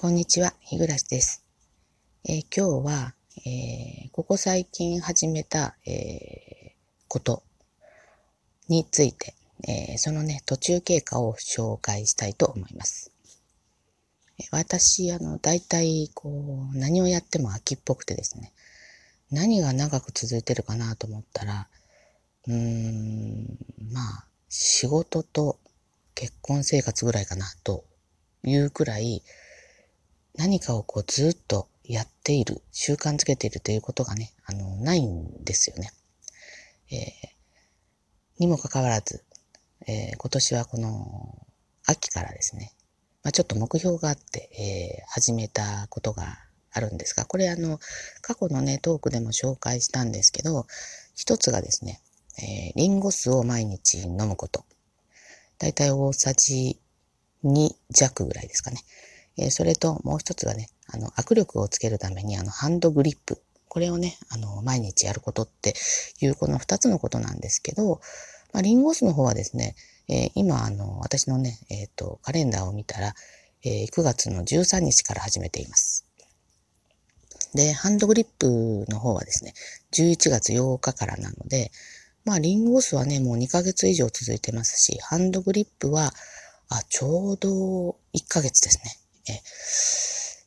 こんにちは、日暮です。えー、今日は、えー、ここ最近始めた、えー、ことについて、えそのね、途中経過を紹介したいと思います。私、あの、大体、こう、何をやっても秋っぽくてですね、何が長く続いてるかなと思ったら、うーん、まあ、仕事と結婚生活ぐらいかなというくらい、何かをこうずっとやっている、習慣づけているということがね、あの、ないんですよね。えー、にもかかわらず、えー、今年はこの秋からですね、まあ、ちょっと目標があって、えー、始めたことがあるんですが、これあの、過去のね、トークでも紹介したんですけど、一つがですね、えー、リンゴ酢を毎日飲むこと。だいたい大さじ2弱ぐらいですかね。え、それともう一つはね、あの、握力をつけるためにあの、ハンドグリップ。これをね、あの、毎日やることっていうこの二つのことなんですけど、まあ、リンゴ酢の方はですね、えー、今、あの、私のね、えっ、ー、と、カレンダーを見たら、えー、9月の13日から始めています。で、ハンドグリップの方はですね、11月8日からなので、まあ、リンゴ酢はね、もう2ヶ月以上続いてますし、ハンドグリップは、あ、ちょうど1ヶ月ですね。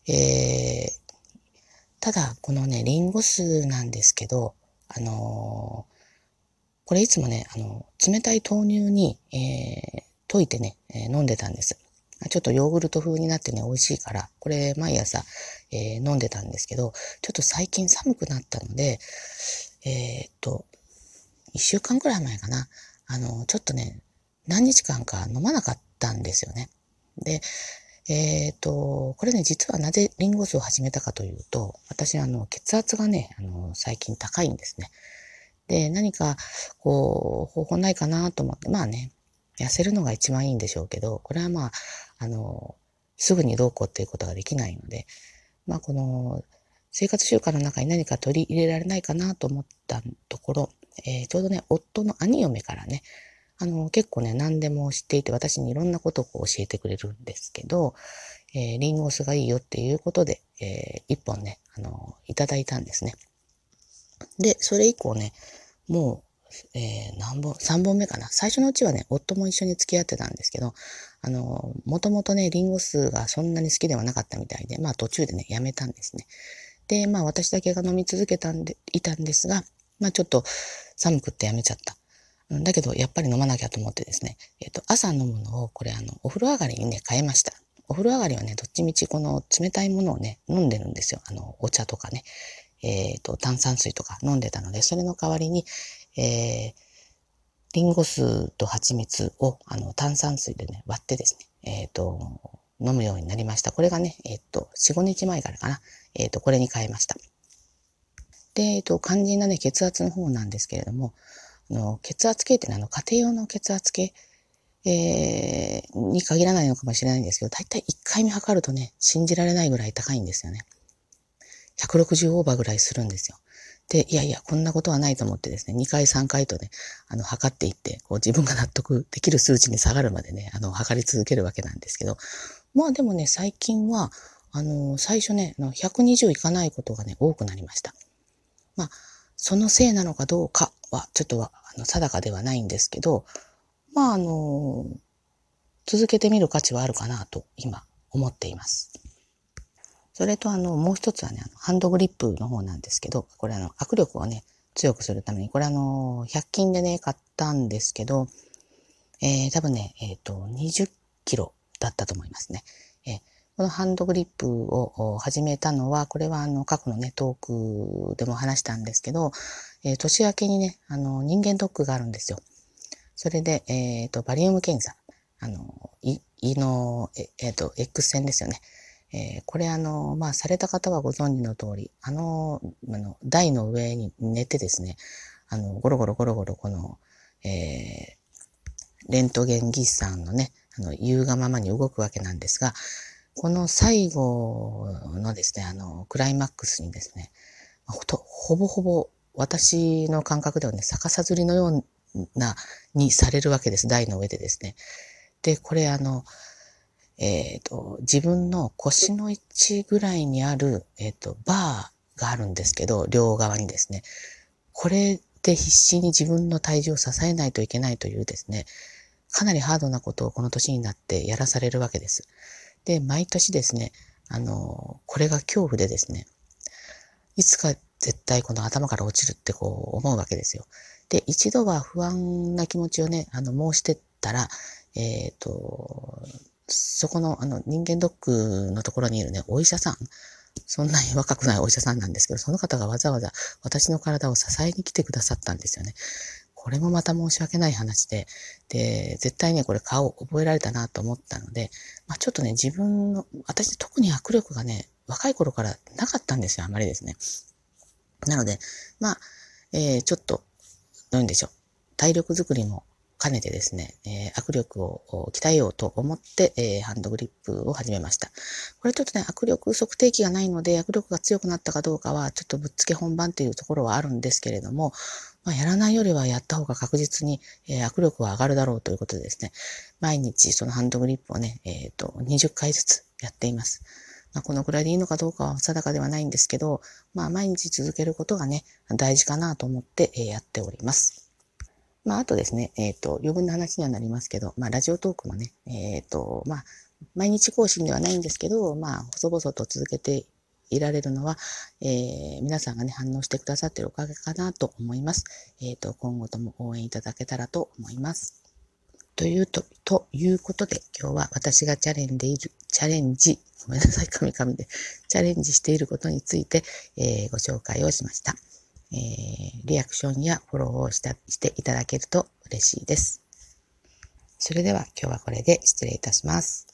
えー、ただ、このね、リンゴ酢なんですけど、あのー、これいつもね、あの、冷たい豆乳に、えー、溶いてね、え、飲んでたんです。ちょっとヨーグルト風になってね、美味しいから、これ毎朝、え、飲んでたんですけど、ちょっと最近寒くなったので、え、っと、一週間くらい前かな、あの、ちょっとね、何日間か飲まなかったんですよね。で、えっ、ー、と、これね、実はなぜリンゴ酢を始めたかというと、私、あの、血圧がね、あの、最近高いんですね。で、何か、こう、方法ないかなと思って、まあね、痩せるのが一番いいんでしょうけど、これはまあ、あの、すぐにどうこうっていうことができないので、まあ、この、生活習慣の中に何か取り入れられないかなと思ったところ、えー、ちょうどね、夫の兄嫁からね、あの、結構ね、何でも知っていて、私にいろんなことを教えてくれるんですけど、えー、リンゴ酢がいいよっていうことで、えー、一本ね、あの、いただいたんですね。で、それ以降ね、もう、えー、何本、3本目かな。最初のうちはね、夫も一緒に付き合ってたんですけど、あの、もともとね、リンゴ酢がそんなに好きではなかったみたいで、まあ途中でね、やめたんですね。で、まあ私だけが飲み続けたんで、いたんですが、まあちょっと寒くってやめちゃった。だけど、やっぱり飲まなきゃと思ってですね、えっ、と、朝飲むのを、これあの、お風呂上がりにね、変えました。お風呂上がりはね、どっちみちこの冷たいものをね、飲んでるんですよ。あの、お茶とかね、えっ、ー、と、炭酸水とか飲んでたので、それの代わりに、えー、リンゴ酢と蜂蜜を、あの、炭酸水でね、割ってですね、えっ、ー、と、飲むようになりました。これがね、えっ、と、4、5日前からかな、えっ、と、これに変えました。で、えっ、と、肝心なね、血圧の方なんですけれども、の血圧計ってのはあの家庭用の血圧計、えー、に限らないのかもしれないんですけど、だいたい1回目測るとね、信じられないぐらい高いんですよね。160オーバーぐらいするんですよ。で、いやいや、こんなことはないと思ってですね、2回3回とね、あの、測っていって、こう自分が納得できる数値に下がるまでね、あの、測り続けるわけなんですけど、まあでもね、最近は、あの、最初ね、120いかないことがね、多くなりました。まあ、そのせいなのかどうかは、ちょっとはあの定かではないんですけど、まあ、あの、続けてみる価値はあるかなと今思っています。それとあの、もう一つはね、ハンドグリップの方なんですけど、これあの、握力をね、強くするために、これあの、100均でね、買ったんですけど、えー、多分ね、えっ、ー、と、20キロだったと思いますね。えー、このハンドグリップを始めたのは、これはあの過去のね、トークでも話したんですけど、えー、年明けにね、あの人間ドックがあるんですよ。それで、えっ、ー、と、バリウム検査。あの、胃の、えっ、ー、と、X 線ですよね。えー、これあの、まあ、された方はご存知の通り、あの、あの、台の上に寝てですね、あの、ゴロゴロゴロゴロこの、えー、レントゲン技師さんのね、あの、言うがままに動くわけなんですが、この最後のですね、あの、クライマックスにですね、ほとほぼほぼ私の感覚ではね、逆さずりのような、にされるわけです。台の上でですね。で、これあの、えっ、と、自分の腰の位置ぐらいにある、えっ、と、バーがあるんですけど、両側にですね。これで必死に自分の体重を支えないといけないというですね、かなりハードなことをこの年になってやらされるわけです。で、毎年ですね、あの、これが恐怖でですね、いつか絶対この頭から落ちるってこう思うわけですよ。で、一度は不安な気持ちをね、あの、申してったら、えっ、ー、と、そこの、あの、人間ドックのところにいるね、お医者さん、そんなに 若くないお医者さんなんですけど、その方がわざわざ私の体を支えに来てくださったんですよね。これもまた申し訳ない話で、で、絶対ね、これ顔覚えられたなと思ったので、まあ、ちょっとね、自分の、私特に握力がね、若い頃からなかったんですよ、あまりですね。なので、まあ、えー、ちょっと、どういうんでしょう。体力づくりも兼ねてですね、えー、握力を鍛えようと思って、えー、ハンドグリップを始めました。これちょっとね、握力測定器がないので、握力が強くなったかどうかは、ちょっとぶっつけ本番というところはあるんですけれども、まあ、やらないよりはやった方が確実に、えー、握力は上がるだろうということでですね、毎日そのハンドグリップをね、えっ、と、20回ずつやっています。まあ、このくらいでいいのかどうかは定かではないんですけど、まあ、毎日続けることがね、大事かなと思って、えやっております。まあ、あとですね、えっ、ー、と、余分な話にはなりますけど、まあ、ラジオトークもね、えっ、ー、と、まあ、毎日更新ではないんですけど、まあ、細々と続けていられるのは、えー、皆さんがね、反応してくださっているおかげかなと思います。えっ、と、今後とも応援いただけたらと思います。というと、ということで、今日は私がチャレンでいる、チャレンジ、ごめんなさい、カミカミで、チャレンジしていることについて、えー、ご紹介をしました。えー、リアクションやフォローをしたしていただけると嬉しいです。それでは今日はこれで失礼いたします。